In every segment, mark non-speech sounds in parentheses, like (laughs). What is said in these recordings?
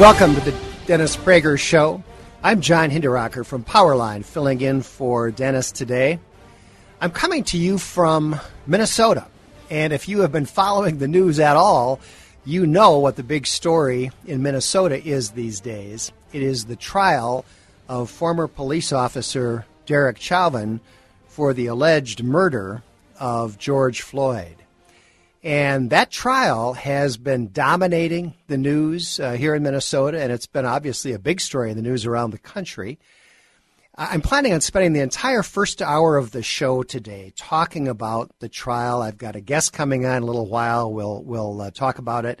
Welcome to the Dennis Prager Show. I'm John Hinderaker from Powerline, filling in for Dennis today. I'm coming to you from Minnesota. And if you have been following the news at all, you know what the big story in Minnesota is these days. It is the trial of former police officer Derek Chauvin for the alleged murder of George Floyd. And that trial has been dominating the news uh, here in Minnesota, and it's been obviously a big story in the news around the country. I'm planning on spending the entire first hour of the show today talking about the trial. I've got a guest coming on in a little while. We'll we'll uh, talk about it,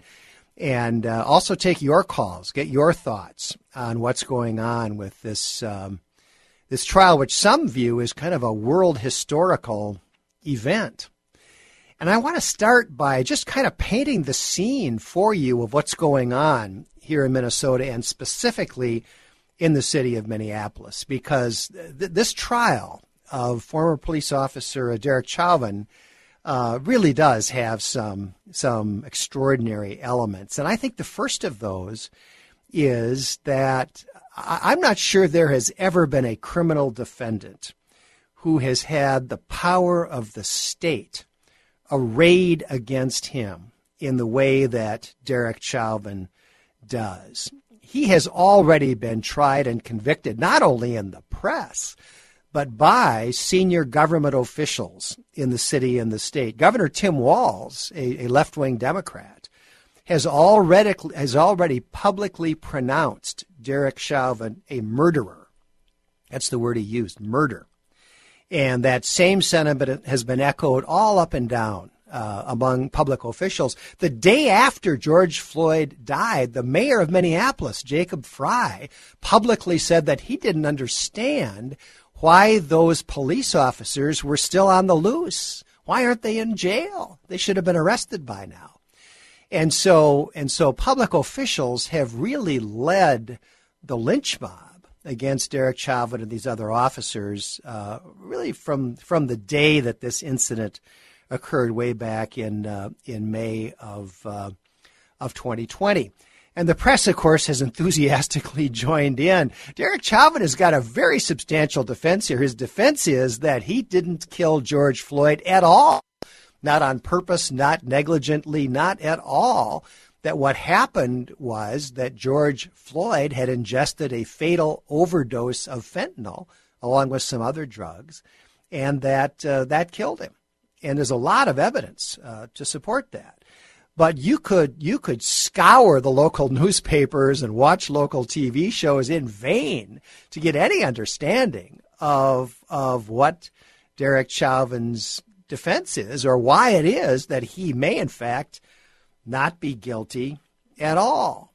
and uh, also take your calls, get your thoughts on what's going on with this um, this trial, which some view as kind of a world historical event. And I want to start by just kind of painting the scene for you of what's going on here in Minnesota and specifically in the city of Minneapolis because th- this trial of former police officer Derek Chauvin uh, really does have some some extraordinary elements, and I think the first of those is that I- I'm not sure there has ever been a criminal defendant who has had the power of the state arrayed against him in the way that Derek Chauvin does. He has already been tried and convicted, not only in the press, but by senior government officials in the city and the state. Governor Tim Walz, a, a left wing Democrat, has already, has already publicly pronounced Derek Chauvin a murderer. That's the word he used, murder. And that same sentiment has been echoed all up and down uh, among public officials. The day after George Floyd died, the mayor of Minneapolis, Jacob Fry, publicly said that he didn't understand why those police officers were still on the loose. Why aren't they in jail? They should have been arrested by now. And so, and so public officials have really led the lynch mob against Derek Chauvin and these other officers, uh, really from from the day that this incident occurred, way back in uh, in May of uh, of 2020. And the press, of course, has (laughs) enthusiastically joined in. Derek Chauvin has got a very substantial defense here. His defense is that he didn't kill George Floyd at all, not on purpose, not negligently, not at all that what happened was that George Floyd had ingested a fatal overdose of fentanyl along with some other drugs, and that uh, that killed him. And there's a lot of evidence uh, to support that. But you could you could scour the local (laughs) newspapers and watch local TV shows in vain to get any understanding of of what Derek Chauvin's defense is or why it is that he may in fact not be guilty at all.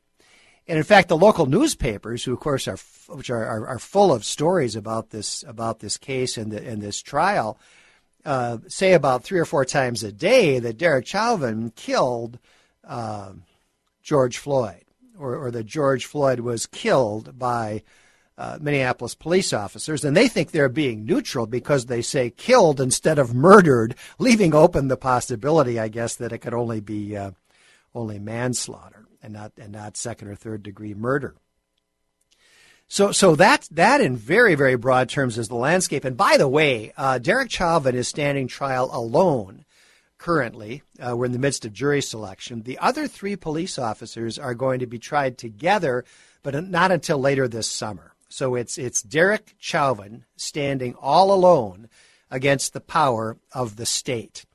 And in fact, the local newspapers, who of course are which are, are, are full of stories about this about this case and, the, and this trial, uh, say about three or four times a day that Derek Chauvin killed uh, George Floyd, or, or, that George Floyd was killed by uh, Minneapolis police officers, and they think they're being neutral because they say killed instead of murdered, leaving open the possibility, I guess, that it could only be uh, only manslaughter and not and not second or third degree murder. So, so that that in very very broad terms is the landscape. And by the way, uh, Derek Chauvin is standing trial alone currently. Uh, we're in the midst of jury selection. The other three police officers are going to be tried together, but not until later this summer. So it's it's Derek Chauvin standing all alone against the power of the state.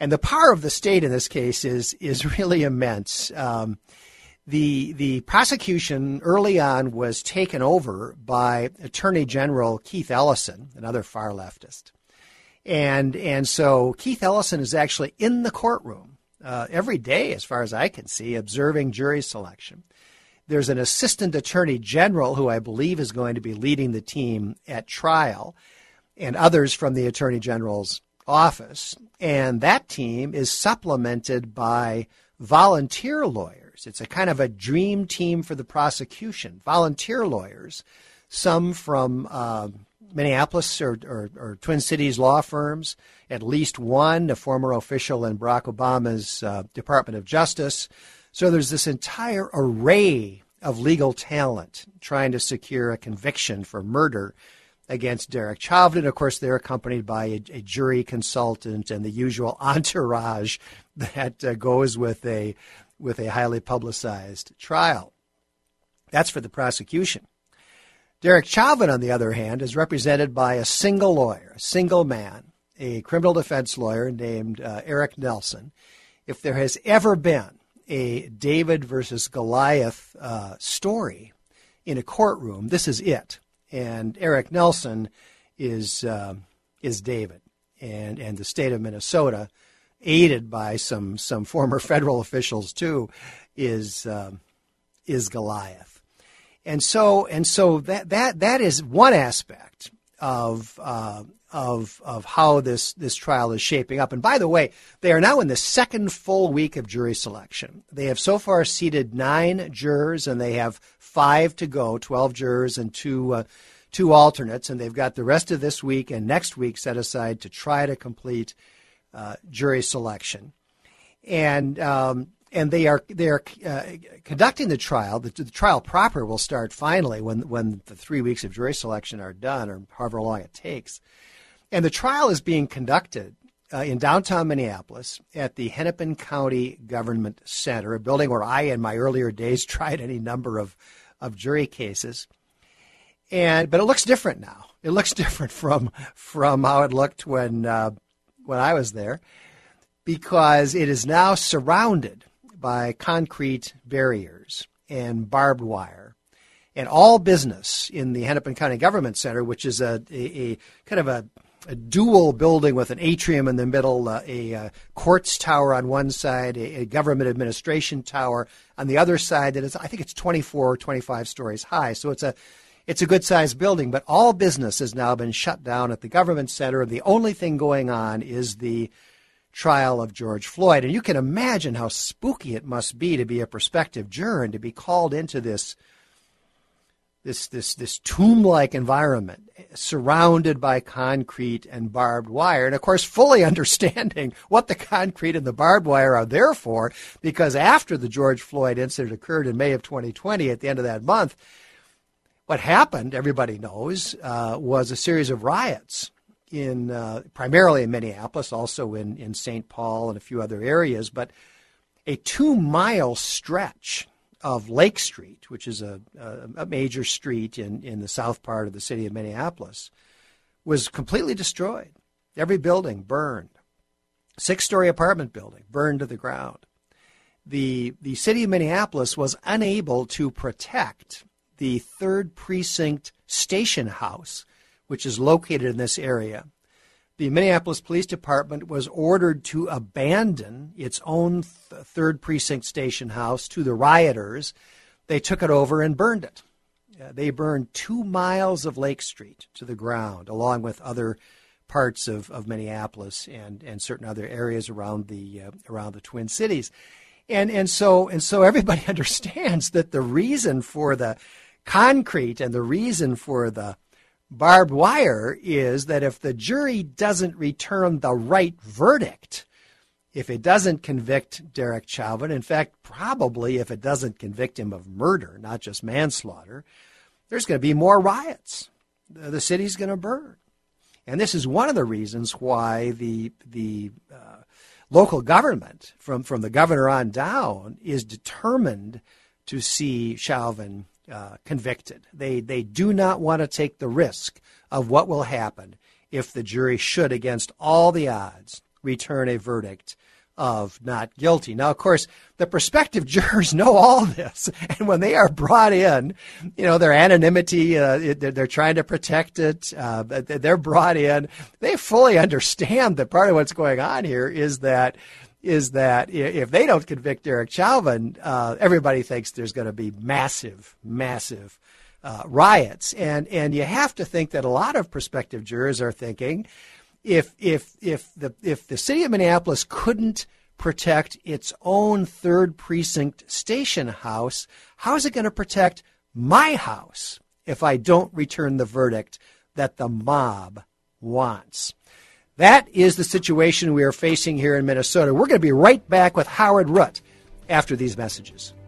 And the power of the state in this case is is really immense. Um, the the prosecution early on was taken over by Attorney General Keith Ellison, another far leftist, And, and so Keith Ellison is actually in the courtroom uh, every day, as far as I can see, observing jury selection. There's an assistant attorney general who I believe is going to be leading the team at trial, and others from the attorney general's office. And that team is supplemented by volunteer lawyers. It's a kind of a dream team for the prosecution. Volunteer lawyers, some from uh, Minneapolis or, or, or, Twin Cities law firms, at least one, a former official in Barack Obama's uh, Department of Justice. So there's this entire array of legal talent trying to secure a conviction for murder against Derek Chauvin. Of course, they're accompanied by a, a jury consultant and the usual (laughs) entourage that uh, goes with a with a highly publicized trial. That's for the prosecution. Derek Chauvin, on the other hand, is represented by a single lawyer, a single man, a criminal defense lawyer named uh, Eric Nelson. If there has ever been a David versus Goliath uh, story in a courtroom, this is it. And Eric Nelson is uh, is David, and and the state of Minnesota, aided by some some former (laughs) federal officials too, is um, is Goliath. And so, and so that, that, that is one aspect of, uh, of, of how this, this trial is shaping up. And by the way, they are now in the second full week of jury selection. They have so far seated nine jurors and they have five to go, 12 jurors and two, uh, two alternates. And they've got the rest of this week and next week set aside to try to complete uh, jury selection. And um, and they are they are uh, conducting the trial. The, the, trial proper will start finally when when the three weeks of jury selection are done, or however long it takes. And the trial is being conducted uh, in downtown Minneapolis at the Hennepin County Government Center, a building where I, in my earlier days, (laughs) tried any number of of jury cases. And but it looks different now. It looks (laughs) different from from how it looked when uh, when I was there, because it is now surrounded by concrete barriers and barbed wire. And all business in the Hennepin County Government Center, which is a, a, a kind of a, a, dual building with an atrium in the middle, uh, a, a, courts tower on one side, a, government administration tower on the other side. That is, I think it's 24 or 25 stories high. So it's a it's a good sized building, but all business has now been shut down at the government center. The only thing going on is the trial of George Floyd. And you can imagine how spooky it must be to be a prospective juror and to be called into this this this this tomb-like environment surrounded by concrete and barbed wire and of course fully (laughs) understanding what the concrete and the barbed wire are there for because after the George Floyd incident occurred in May of 2020 at the end of that month what happened everybody knows uh, was a series of riots in uh, primarily in Minneapolis, also in, in St. Paul and a few other areas, but a two mile stretch of Lake Street, which is a, a, major street in, in the south part of the city of Minneapolis, was completely destroyed. Every building burned. Six story apartment building burned to the ground. The, the city of Minneapolis was unable to protect the third precinct station house which is located in this area. The Minneapolis Police Department was ordered to abandon its own th- third precinct station house to the rioters. They took it over and burned it. Uh, they burned two miles of Lake Street to the ground, along with other parts of, of Minneapolis and, and certain other areas around the uh, around the Twin Cities. And and so and so everybody (laughs) understands that the reason for the concrete and the reason for the barbed wire is that if the jury doesn't return the right verdict, if it doesn't convict Derek Chauvin, in fact, probably if it doesn't convict him of murder, not just manslaughter, there's going to be more riots. The city's going to burn. And this is one of the reasons why the, the uh, local government, from, from the governor on down, is determined to see Chauvin uh, convicted. They they do not want to take the risk of what will happen if the jury should, against all the odds, return a verdict of not guilty. Now, of course, the prospective (laughs) jurors know all this, and when they are brought in, you know their anonymity, uh, they're trying to protect it. Uh, they're brought in. They fully understand that part of what's going on here is that is that if they don't convict Derek Chauvin, uh, everybody thinks there's going to be massive, massive uh, riots, and and you have to think that a lot of prospective jurors are thinking if if if the if the city of Minneapolis couldn't protect its own third precinct station house, how is it going to protect my house if I don't return the verdict that the mob wants? That is the situation we are facing here in Minnesota. We're going to be right back with Howard Root after these messages.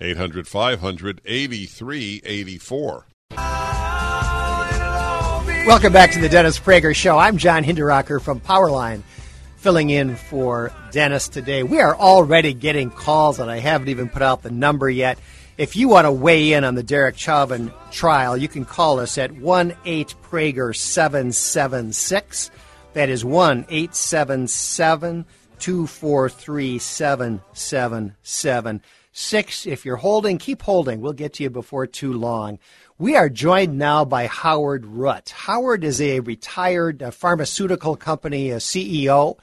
800 500 8384. Welcome back to the Dennis Prager Show. I'm John Hinderaker from Powerline, filling in for Dennis today. We are already getting calls, and I haven't even put out the number yet. If you want to weigh in on the Derek Chauvin trial, you can call us at 1 8 Prager 776. That is 1 877 243 777 six. If you're holding, keep holding. We'll get to you before too long. We are joined now by Howard Root. Howard is a retired uh, pharmaceutical company CEO.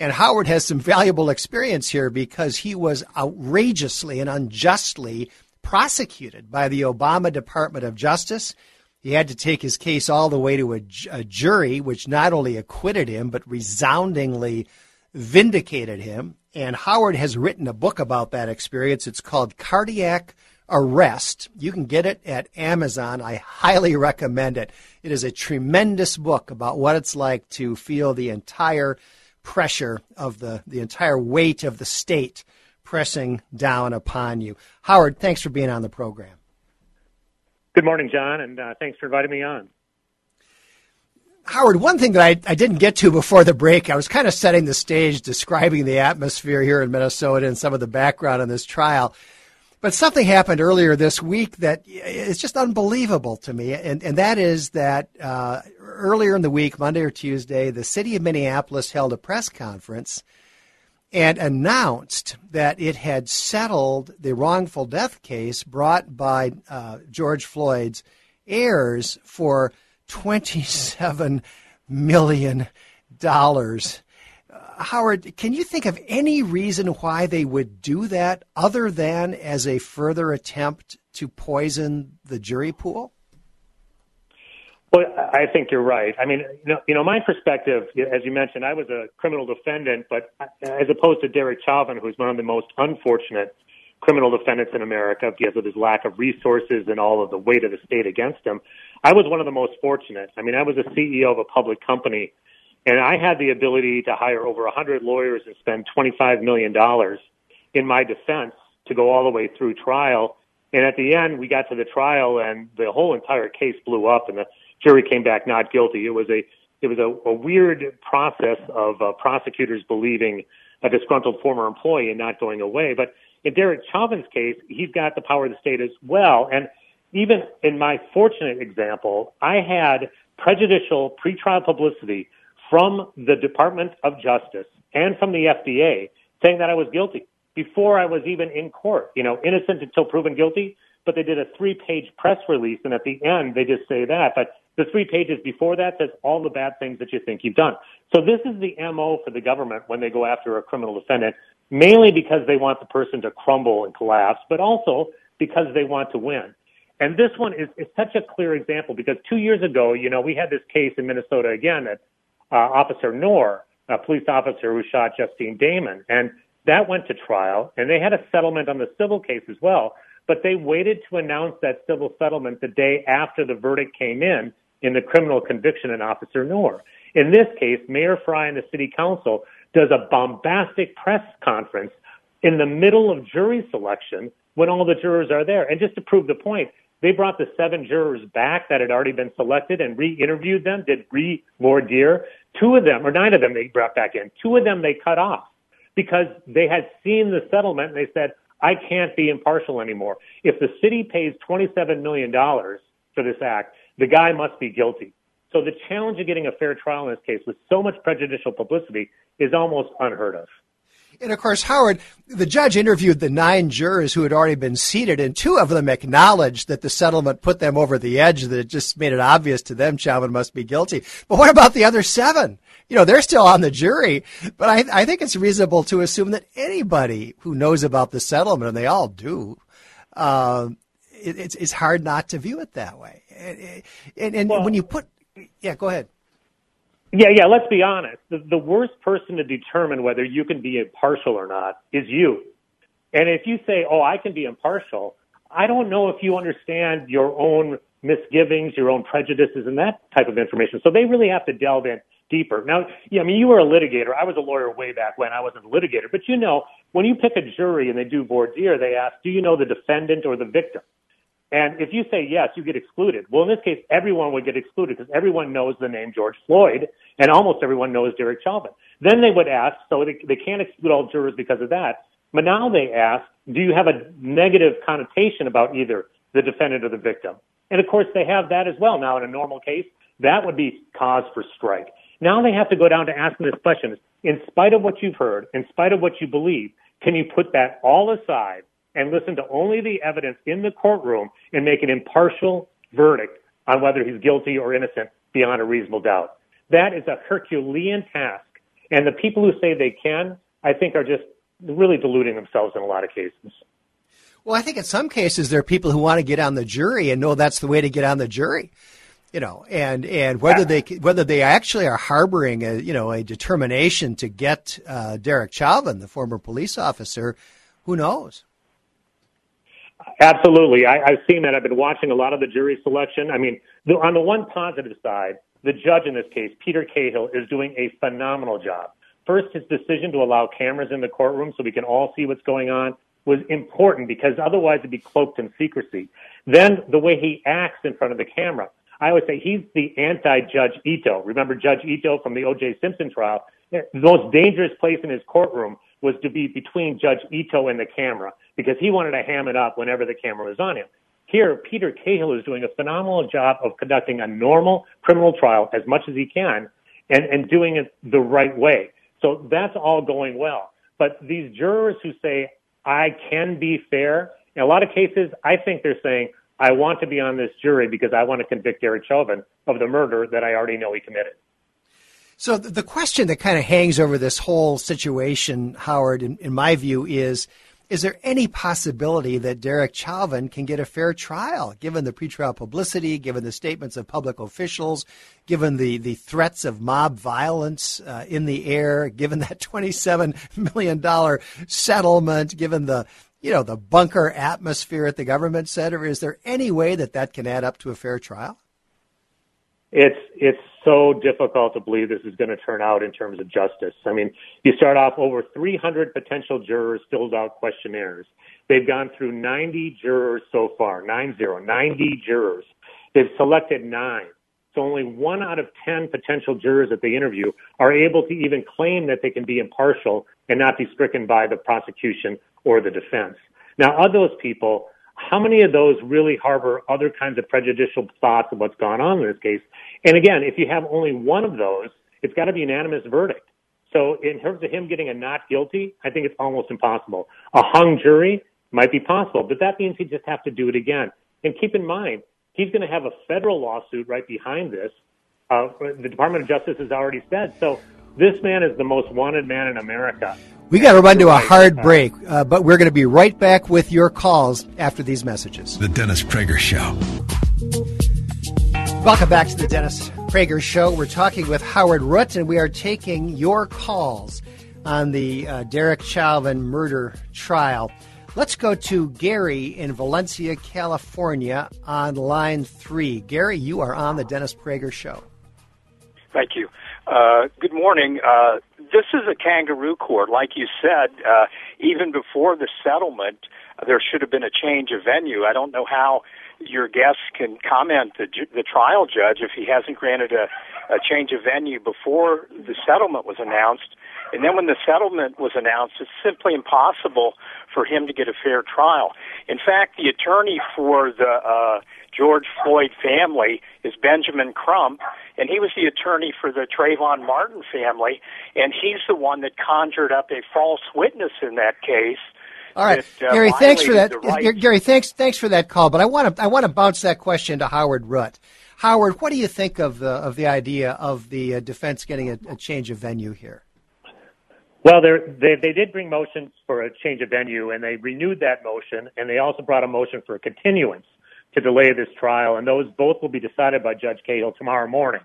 And Howard has some valuable experience here because he was outrageously and unjustly prosecuted by the Obama Department of Justice. He had to take his case all the way to a, a jury, which not only acquitted him, but resoundingly vindicated him. And Howard has written a book about that experience. It's called Cardiac Arrest. You can get it at Amazon. I highly recommend it. It is a tremendous book about what it's like to feel the entire pressure of the, the entire weight of the state pressing down upon you. Howard, thanks for being on the program. Good morning, John, and uh, thanks for inviting me on. Howard, one thing that I, I didn't get to before the break, I was kind of setting the stage, describing the atmosphere here in Minnesota and some of the background on this trial. But something happened earlier this week that is just unbelievable to me, and, and that is that uh, earlier in the week, Monday or Tuesday, the city of Minneapolis held a press conference and announced that it had settled the wrongful death case brought by uh, George Floyd's heirs for $27 million. Uh, Howard, can you think of any reason why they would do that other than as a further attempt to poison the jury pool? Well, I think you're right. I mean, you know, you know, my perspective, as you mentioned, I was a criminal defendant, but as opposed to Derek Chauvin, who's one of the most unfortunate criminal defendants in America because of his lack of resources and all of the weight of the state against him. I was one of the most fortunate. I mean, I was a CEO of a public company, and I had the ability to hire over 100 lawyers and spend $25 million in my defense to go all the way through trial. And at the end, we got to the trial, and the whole entire case blew up, and the jury came back not guilty. It was a it was a, a weird process of uh, prosecutors believing a disgruntled former employee and not going away. But in Derek Chauvin's case, he's got the power of the state as well. And even in my fortunate example, I had prejudicial pretrial publicity from the Department of Justice and from the FDA saying that I was guilty before I was even in court. You know, innocent until proven guilty, but they did a three page press release and at the end they just say that. But the three pages before that says all the bad things that you think you've done. So this is the MO for the government when they go after a criminal defendant mainly because they want the person to crumble and collapse, but also because they want to win. And this one is, is such a clear example because two years ago, you know, we had this case in Minnesota again that uh, Officer Noor, a police officer who shot Justine Damond, and that went to trial, and they had a settlement on the civil case as well. But they waited to announce that civil settlement the day after the verdict came in in the criminal conviction in Officer Noor. In this case, Mayor Fry and the city council does a bombastic press conference in the middle of jury selection when all the jurors are there. And just to prove the point, they brought the seven jurors back that had already been selected and re-interviewed them, did re-voir dire. Two of them, or nine of them they brought back in. Two of them they cut off because they had seen the settlement and they said, I can't be impartial anymore. If the city pays $27 million for this act, the guy must be guilty. So the challenge of getting a fair trial in this case with so much prejudicial publicity is almost unheard of. And of course, Howard, the judge interviewed the nine jurors who had already been seated, and two of them acknowledged that the settlement put them over the edge, that it just made it obvious to them Chauvin must be guilty. But what about the other seven? You know, they're still on the jury, but I, I think it's reasonable to assume that anybody who knows about the settlement, and they all do, uh, it, it's, it's hard not to view it that way. And, and, and well, when you put, yeah, go ahead. Yeah, yeah, let's be honest. The, the worst person to determine whether you can be impartial or not is you. And if you say, oh, I can be impartial, I don't know if you understand your own misgivings, your own prejudices, and that type of information. So they really have to delve in deeper. Now, yeah, I mean, you were a litigator. I was a lawyer way back when I wasn't a litigator. But you know, when you pick a jury and they do voir dire, they ask, do you know the defendant or the victim? And if you say yes, you get excluded. Well, in this case, everyone would get excluded because everyone knows the name George Floyd and almost everyone knows Derek Chauvin. Then they would ask, so they, they can't exclude all jurors because of that. But now they ask, do you have a negative connotation about either the defendant or the victim? And of course, they have that as well. Now, in a normal case, that would be cause for strike. Now they have to go down to asking this question. In spite of what you've heard, in spite of what you believe, can you put that all aside and listen to only the evidence in the courtroom and make an impartial verdict on whether he's guilty or innocent beyond a reasonable doubt. That is a Herculean task. And the people who say they can, I think, are just really deluding themselves in a lot of cases. Well, I think in some cases there are people who want to get on the jury and know that's the way to get on the jury. You know, and and whether they whether they actually are harboring a you know a determination to get uh, Derek Chauvin, the former police officer, who knows? Absolutely. I, I've seen that. I've been watching a lot of the jury selection. I mean, the, on the one positive side, the judge in this case, Peter Cahill, is doing a phenomenal job. First, his decision to allow cameras in the courtroom so we can all see what's going on was important because otherwise it'd be cloaked in secrecy. Then the way he acts in front of the camera. I would say he's the anti-Judge Ito. Remember Judge Ito from the O.J. Simpson trial? The most dangerous place in his courtroom was to be between Judge Ito and the camera because he wanted to ham it up whenever the camera was on him. Here, Peter Cahill is doing a phenomenal job of conducting a normal criminal trial as much as he can and, and doing it the right way. So that's all going well. But these jurors who say, I can be fair, in a lot of cases, I think they're saying, I want to be on this jury because I want to convict Derek Chauvin of the murder that I already know he committed. So the question that kind of hangs over this whole situation, Howard, in, in my view, is is there any possibility that Derek Chauvin can get a fair trial, given the pretrial publicity, given the statements of public officials, given the, the threats of mob violence uh, in the air, given that $27 million settlement, given the you know the bunker atmosphere at the government center? Is there any way that that can add up to a fair trial? It's it's so difficult to believe this is going to turn out in terms of justice. I mean, you start off over 300 potential jurors filled out questionnaires. They've gone through 90 jurors so far, nine zero, 90 jurors. They've selected nine. So only one out of 10 potential jurors that they interview are able to even claim that they can be impartial and not be stricken by the prosecution or the defense. Now, of those people, how many of those really harbor other kinds of prejudicial thoughts of what's gone on in this case? And again, if you have only one of those, it's got to be unanimous verdict. So in terms of him getting a not guilty, I think it's almost impossible. A hung jury might be possible, but that means he'd just have to do it again. And keep in mind, he's going to have a federal lawsuit right behind this. Uh, the Department of Justice has already said. So this man is the most wanted man in America. We got to run to a hard break, uh, but we're going to be right back with your calls after these messages. The Dennis Prager Show. Welcome back to the Dennis Prager Show. We're talking with Howard Root, and we are taking your calls on the uh, Derek Chauvin murder trial. Let's go to Gary in Valencia, California, on line three. Gary, you are on the Dennis Prager Show. Thank you. Uh, good morning. Uh, this is a kangaroo court. Like you said, uh, even before the settlement, there should have been a change of venue. I don't know how your guests can comment the the trial judge if he hasn't granted a, a change of venue before the settlement was announced. And then when the settlement was announced, it's simply impossible for him to get a fair trial. In fact, the attorney for the uh, George Floyd family is Benjamin Crump, and he was the attorney for the Trayvon Martin family, and he's the one that conjured up a false witness in that case all right, that, uh, Gary. Thanks for that. Gary, thanks thanks for that call. But I want to I want to bounce that question to Howard Root. Howard, what do you think of the of the idea of the uh, defense getting a, a, change of venue here? Well, they they did bring motions for a change of venue, and they renewed that motion, and they also brought a motion for a continuance to delay this trial, and those both will be decided by Judge Cahill tomorrow morning.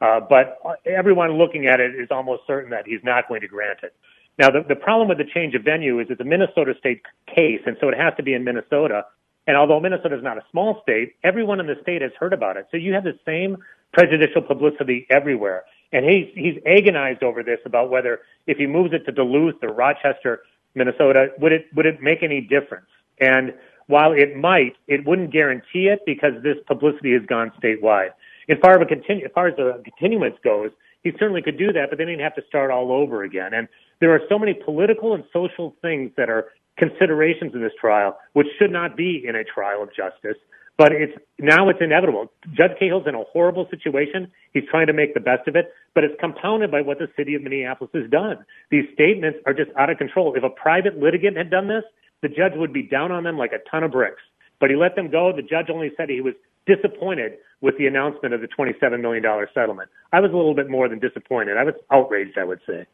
Uh, but everyone looking at it is almost certain that he's not going to grant it. Now, the, the problem with the change of venue is it's a Minnesota state case, and so it has to be in Minnesota. And although Minnesota is not a small state, everyone in the state has heard about it. So you have the same prejudicial publicity everywhere. And he's, he's agonized over this about whether if he moves it to Duluth or Rochester, Minnesota, would it, would it make any difference? And while it might, it wouldn't guarantee it because this publicity has gone statewide. As far as, a continu- as far as the continuance goes, he certainly could do that, but then he'd have to start all over again. And there are so many political and social things that are considerations in this trial, which should not be in a trial of justice. But it's now it's inevitable. Judge Cahill's in a horrible situation. He's trying to make the best of it, but it's compounded by what the city of Minneapolis has done. These statements are just out of control. If a private litigant had done this, the judge would be down on them like a ton of bricks. But he let them go. The judge only said he was disappointed with the announcement of the $27 million settlement. I was a little bit more than disappointed. I was outraged, I would say.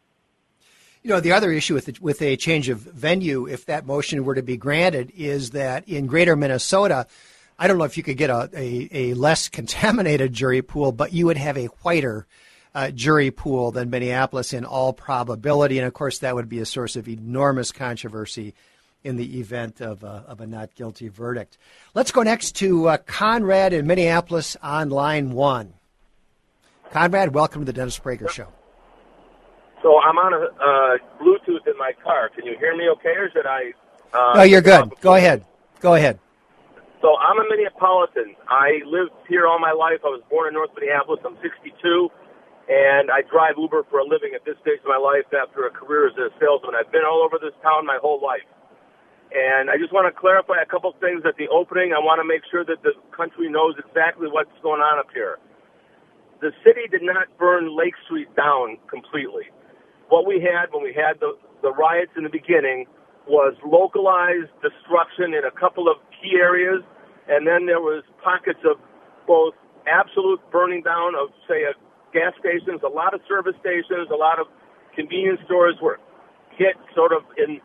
You know, the other issue with the, with a change of venue, if that motion were to be granted, is that in Greater Minnesota, I don't know if you could get a, a, a less (laughs) contaminated jury pool, but you would have a whiter uh, jury pool than Minneapolis in all probability, and of course that would be a source of enormous controversy in the event of a, of a not guilty verdict. Let's go next to uh, Conrad in Minneapolis on line one. Conrad, welcome to the Dennis Prager Show. So I'm on a uh, Bluetooth in my car. Can you hear me okay, or should I? Uh, no, you're good. Go ahead. Go ahead. So I'm a Minneapolitan. I lived here all my life. I was born in North Minneapolis. I'm 62, and I drive Uber for a living at this stage of my life after a career as a salesman. I've been all over this town my whole life. And I just want to clarify a couple things at the opening. I want to make sure that the country knows exactly what's going on up here. The city did not burn Lake Street down completely. What we had when we had the, the riots in the beginning was localized destruction in a couple of key areas, and then there was pockets of both absolute burning down of, say, a gas stations, a lot of service stations, a lot of convenience stores were hit sort of in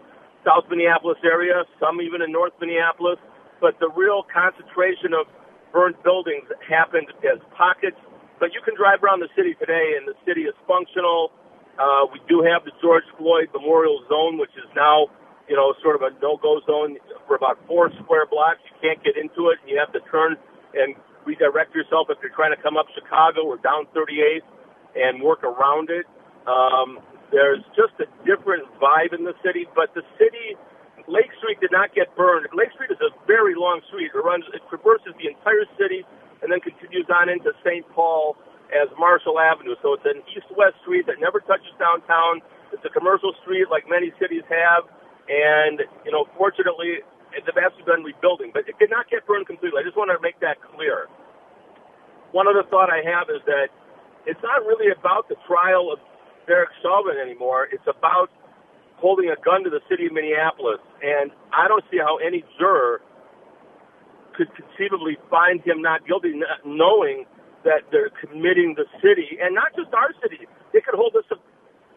South Minneapolis area, some even in North Minneapolis. But the real concentration of burned buildings happened as pockets. But you can drive around the city today, and the city is functional. Uh, we do have the George Floyd Memorial Zone, which is now, you know, sort of a no-go zone for about four square blocks. You can't get into it, and you have to turn and redirect yourself if you're trying to come up Chicago or down 38th and work around it. Um, there's just a different vibe in the city, but the city, Lake Street did not get burned. Lake Street is a very long street. It runs, it traverses the entire city and then continues on into St. Paul as Marshall Avenue. So it's an east-west street that never touches downtown. It's a commercial street like many cities have, and you know, fortunately, they've actually been rebuilding, but it did not get burned completely. I just want to make that clear. One other thought I have is that it's not really about the trial of Derek Chauvin anymore. It's about holding a gun to the city of Minneapolis. And I don't see how any juror could conceivably find him not guilty, not knowing that they're committing the city, and not just our city. They could hold this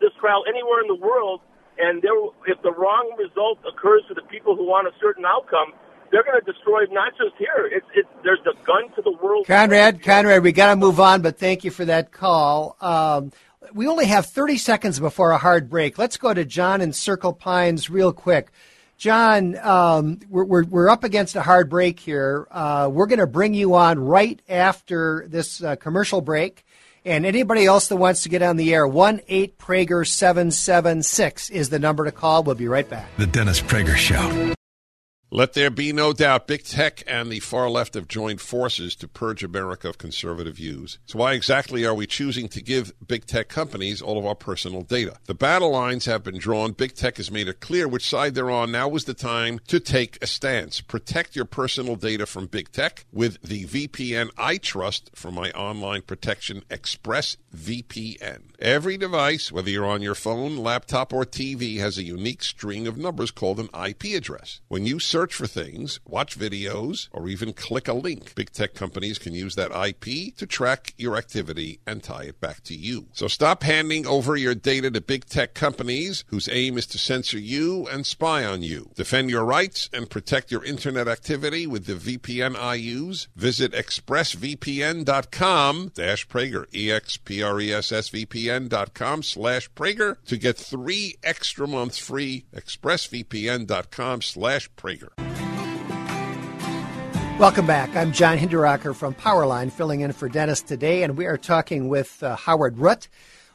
this trial anywhere in the world, And there, if the wrong result occurs to the people who want a certain outcome, they're going to destroy not just here. It's, it's there's a gun to the world. Conrad, Conrad, we got to move on, but thank you for that call. Um, we only have 30 seconds before a hard break. Let's go to John in Circle Pines real quick. John, um, we're, we're, we're, up against a hard break here. Uh, we're going to bring you on right after this uh, commercial break. And anybody else that wants to get on the air, 1 8 Prager 776 is the number to call. We'll be right back. The Dennis Prager Show. Let there be no doubt, big tech and the far left have joined forces to purge America of conservative views. So, why exactly are we choosing to give big tech companies all of our personal data? The battle lines have been drawn. Big tech has made it clear which side they're on. Now is the time to take a stance. Protect your personal data from big tech with the VPN I trust for my online protection Express VPN. Every device, whether you're on your phone, laptop, or TV, has a unique string of numbers called an IP address. When you search search for things, watch videos, or even click a link. Big tech companies can use that IP to track your activity and tie it back to you. So stop handing over your data to big tech companies whose aim is to censor you and spy on you. Defend your rights and protect your internet activity with the VPN I use. Visit expressvpn.com dash Prager, E-X-P-R-E-S-S-V-P-N.com slash Prager to get three extra months free. expressvpn.com slash Prager. Welcome back. I'm John Hinderaker from Powerline, filling in for Dennis today, and we are talking with uh, Howard Root,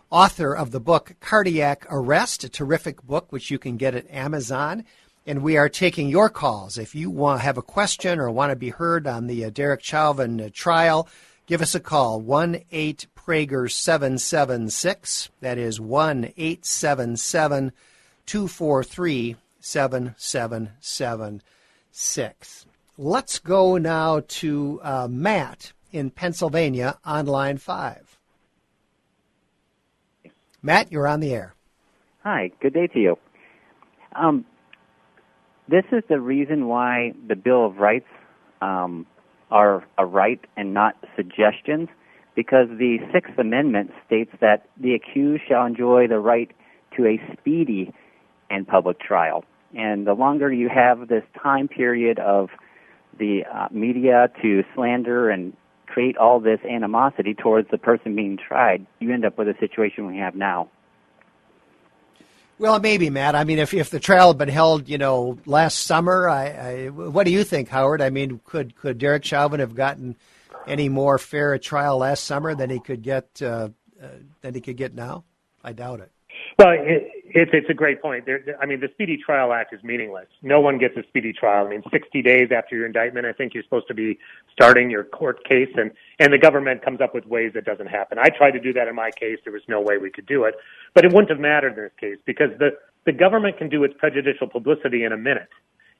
author of the book Cardiac Arrest, a terrific book which you can get at Amazon. And we are taking your calls. If you want have a question or want to be heard on the uh, Derek Chauvin uh, trial, give us a call 1 8 Prager 776. That is 1 877 243 7776. Let's go now to uh, Matt in Pennsylvania on line five. Matt, you're on the air. Hi, good day to you. Um, this is the reason why the Bill of Rights um, are a right and not suggestions, because the Sixth Amendment states that the accused shall enjoy the right to a speedy and public trial. And the longer you have this time period of the uh, media to slander and create all this animosity towards the person being tried, you end up with a situation we have now. Well, maybe, Matt. I mean, if if the trial had been held, you know, last summer, I, I, what do you think, Howard? I mean, could could Derek Chauvin have gotten any more fair a trial last summer than he could get uh, uh, than he could get now? I doubt it. Well, it, it's it's a great point. There, I mean, the Speedy Trial Act is meaningless. No one gets a speedy trial. I mean, 60 days after your indictment, I think you're supposed to be starting your court case, and and the government comes up with ways that doesn't happen. I tried to do that in my case. There was no way we could do it, but it wouldn't have mattered in this case because the the government can do its prejudicial publicity in a minute,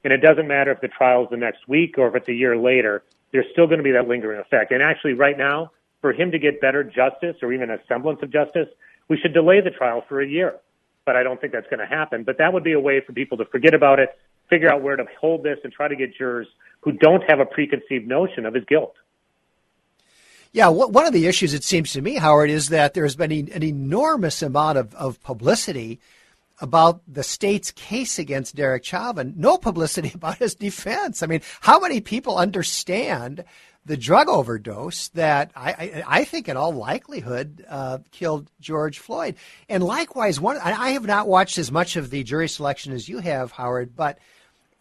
and it doesn't matter if the trial's the next week or if it's a year later. There's still going to be that lingering effect. And actually, right now, for him to get better justice or even a semblance of justice, we should delay the trial for a year but I don't think that's going to happen. But that would be a way for people to forget about it, figure out where to hold this, and try to get jurors who don't have a preconceived notion of his guilt. Yeah, one of the issues, it seems to me, Howard, is that there's been an enormous amount of, of publicity about the state's case against Derek Chauvin, no publicity (laughs) about his defense. I mean, how many people understand the drug overdose that I, I, I think in all likelihood uh, killed George Floyd. And likewise, one I have not watched as much of the jury selection as you have, Howard, but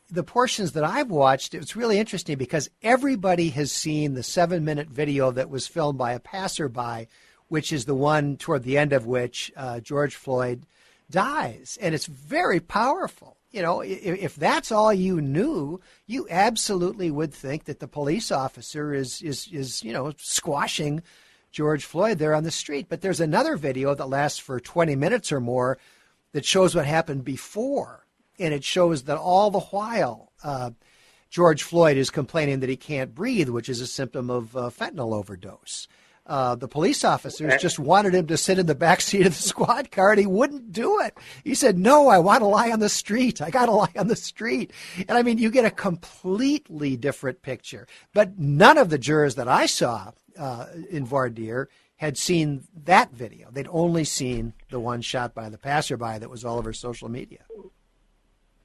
the portions that I've watched, it's really interesting because everybody has seen the seven minute video that was filmed by a passerby, which is the one toward the end of which uh, George Floyd dies. And it's very powerful you know, if, that's all you knew, you absolutely would think that the police officer is is is you know squashing George Floyd there on the street. But there's another video that lasts for 20 minutes or more that shows what happened before, and it shows that all the while. Uh, George Floyd is complaining that he can't breathe, which is a symptom of uh, fentanyl overdose. Uh, the police officers just wanted him to sit in the back seat of the (laughs) squad car, and he wouldn't do it. He said, "No, I want to lie on the street. I got to lie on the street." And I mean, you get a completely different picture. But none of the jurors that I saw uh, in voir dire had seen that video. They'd only seen the one shot by the passerby that was all over social media.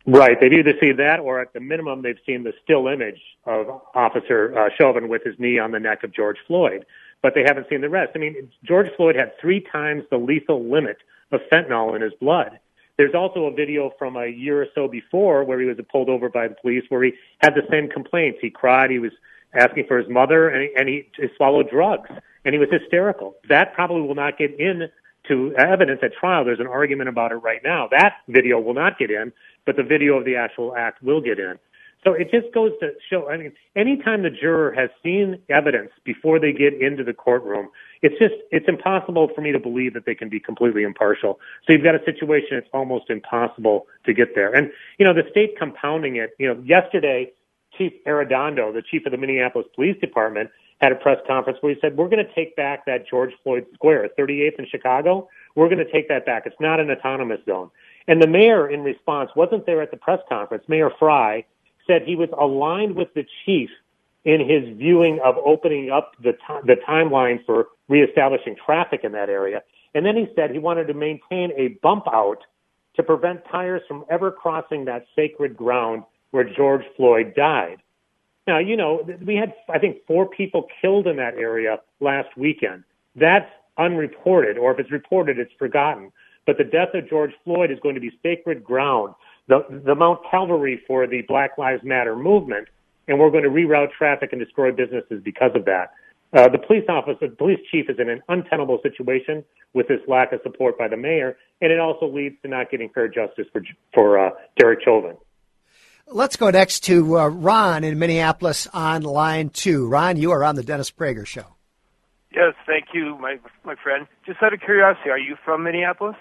Right. They've either seen that or at the minimum they've seen the still image of Officer uh, Chauvin with his knee on the neck of George Floyd, but they haven't seen the rest. I mean, George Floyd had three times the lethal limit of fentanyl in his blood. There's also a video from a year or so before where he was pulled over by the police where he had the same complaints. He cried, he was asking for his mother, and he, and he, he swallowed drugs, and he was hysterical. That probably will not get in to evidence at trial. There's an argument about it right now. That video will not get in, but the video of the actual act will get in. So it just goes to show, I mean, anytime the juror has seen evidence before they get into the courtroom, it's just, it's impossible for me to believe that they can be completely impartial. So you've got a situation, it's almost impossible to get there. And, you know, the state compounding it, you know, yesterday, Chief Arradondo, the chief of the Minneapolis Police Department, had a press conference where he said, we're going to take back that George Floyd Square, 38th in Chicago. We're going to take that back. It's not an autonomous zone. And the mayor, in response, wasn't there at the press conference. Mayor Frey said he was aligned with the chief in his viewing of opening up the, t- the timeline for reestablishing traffic in that area. And then he said he wanted to maintain a bump out to prevent tires from ever crossing that sacred ground where George Floyd died. Now, you know, we had, I think, four people killed in that area last weekend. That's unreported, or if it's reported, it's forgotten. But the death of George Floyd is going to be sacred ground, the, the Mount Calvary for the Black Lives Matter movement, and we're going to reroute traffic and destroy businesses because of that. Uh, the police officer, the police chief is in an untenable situation with this lack of support by the mayor, and it also leads to not getting fair justice for, for uh, Derek Chauvin. Let's go next to uh, Ron in Minneapolis on line two. Ron, you are on the Dennis Prager Show. Yes, thank you, my my friend. Just out of curiosity, are you from Minneapolis?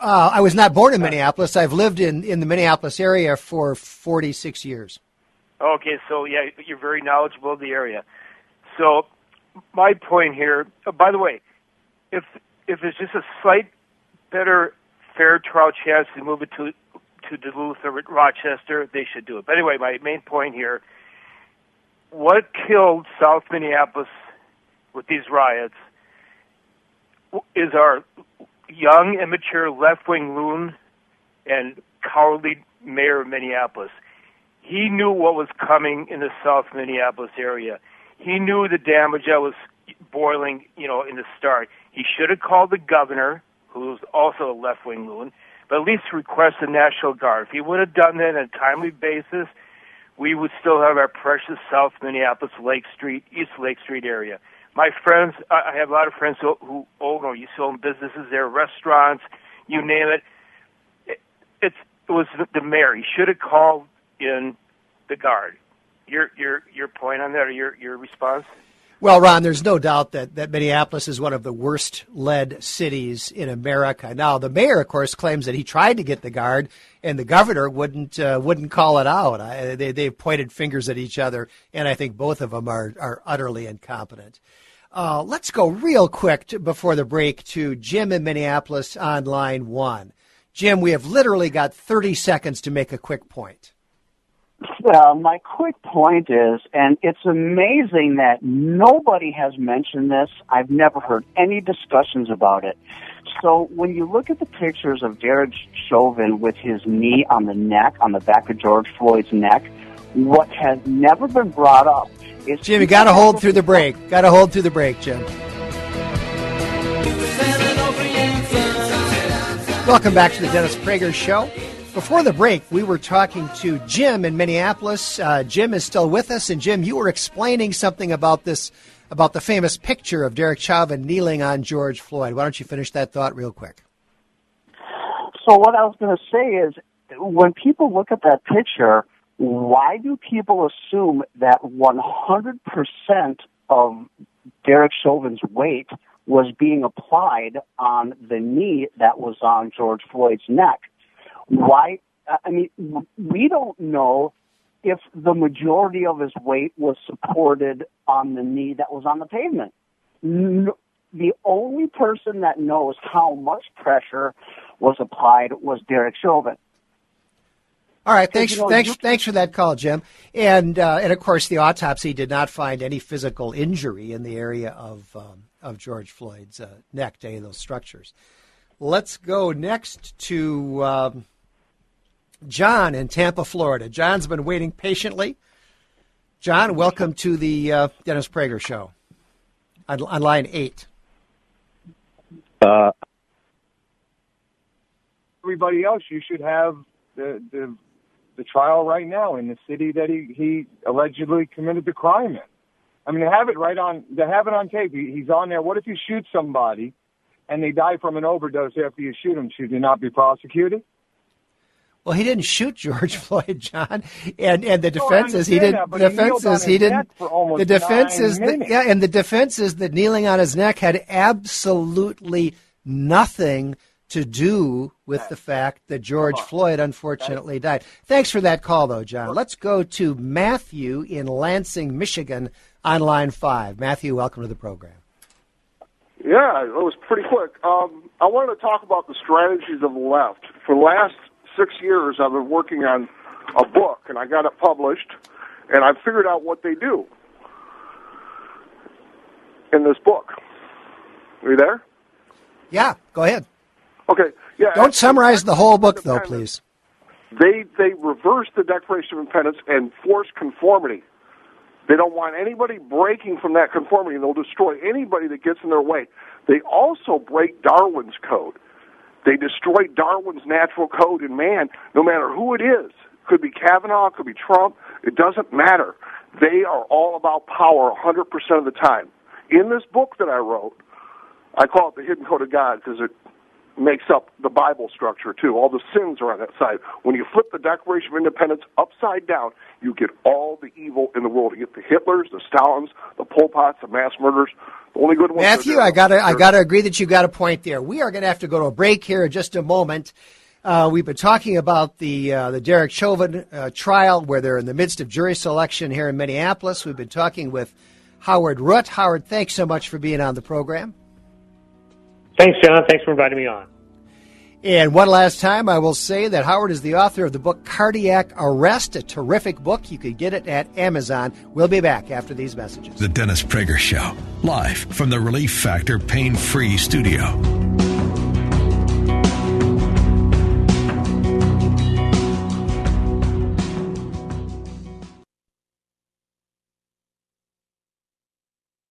Uh, I was not born in Minneapolis. I've lived in, in the Minneapolis area for 46 years. Okay, so yeah, you're very knowledgeable of the area. So, my point here. Oh, by the way, if if there's just a slight better fair trial chance to move it to to Duluth or Rochester, they should do it. But anyway, my main point here what killed South Minneapolis with these riots is our young, immature left wing loon and cowardly mayor of Minneapolis. He knew what was coming in the South Minneapolis area. He knew the damage that was boiling, you know, in the start. He should have called the governor, who was also a left wing loon, but at least request the National Guard. If he would have done that on a timely basis, we would still have our precious South Minneapolis Lake Street, East Lake Street area. My friends, I have a lot of friends who, who own or you own businesses there, restaurants, you name it. it it's it was the, mayor. He should have called in the guard. Your your your point on that, or your your response? Well, Ron, there's no doubt that, that Minneapolis is one of the worst led cities in America. Now, the mayor, of course, claims that he tried to get the guard, and the governor wouldn't uh, wouldn't call it out. I, they they've pointed fingers at each other, and I think both of them are are utterly incompetent. Uh, let's go real quick to, before the break to Jim in Minneapolis on line one. Jim, we have literally got 30 seconds to make a quick point. Well, my quick point is, and it's amazing that nobody has mentioned this. I've never heard any discussions about it. So when you look at the pictures of Derek Chauvin with his knee on the neck, on the back of George Floyd's neck, what has never been brought up is Jim, you got to hold through the break. Got to hold through the break, Jim. Welcome back to the Dennis Prager Show. Before the break, we were talking to Jim in Minneapolis. Uh, Jim is still with us, and Jim, you were explaining something about this, about the famous picture of Derek Chauvin kneeling on George Floyd. Why don't you finish that thought real quick? So what I was going to say is, when people look at that picture, why do people assume that 100% of Derek Chauvin's weight was being applied on the knee that was on George Floyd's neck? Why? I mean, we don't know if the majority of his weight was supported on the knee that was on the pavement. The only person that knows how much pressure was applied was Derek Chauvin. All right, thanks, you know, thanks, thanks for that call, Jim. And uh, and of course, the autopsy did not find any physical injury in the area of um, of George Floyd's uh, neck to any of those structures. Let's go next to um, John in Tampa, Florida. John's been waiting patiently. John, welcome to the uh, Dennis Prager Show on, on line eight. Uh, everybody else, you should have the, the the trial right now in the city that he he allegedly committed the crime in. I mean, they have it right on. They have it on tape. He, he's on there. What if you shoot somebody, and they die from an overdose after you shoot them? Should they not be prosecuted? Well, he didn't shoot George (laughs) Floyd, John, and and the defense is he didn't. The defense is he didn't. The defense is that, yeah, and the defense is that kneeling on his neck had absolutely nothing to do with the fact that George Floyd unfortunately died. Thanks for that call, though, John. Let's go to Matthew in Lansing, Michigan, on line five. Matthew, welcome to the program. Yeah, it was pretty quick. Um, I wanted to talk about the strategies of the left. For the last six years, I've been working on a book, and I got it published, and I figured out what they do in this book. Are you there? Yeah, go ahead. Okay. Yeah. Don't summarize the whole book, though, please. They they reverse the Declaration of Independence and force conformity. They don't want anybody breaking from that conformity, and they'll destroy anybody that gets in their way. They also break Darwin's code. They destroy Darwin's natural code in man, no matter who it is. Could be Kavanaugh, could be Trump. It doesn't matter. They are all about power 100% of the time. In this book that I wrote, I call it the Hidden Code of God because it makes up the Bible structure too. All the sins are on that side. When you flip the Declaration of Independence upside down, you get all the evil in the world. You get the Hitlers, the Stalins, the Pol Pots, the mass murderers. The only good ones. Matthew, I gotta, I gotta agree that you got a point there. We are going to have to go to a break here in just a moment. Uh, we've been talking about the uh, the Derek Chauvin uh, trial, where they're in the midst of jury selection here in Minneapolis. We've been talking with Howard Rutt. Howard, thanks so much for being on the program. Thanks, John. Thanks for inviting me on. And one last time, I will say that Howard is the author of the book Cardiac Arrest, a terrific book. You can get it at Amazon. We'll be back after these messages. The Dennis Prager Show, live from the Relief Factor Pain Free Studio.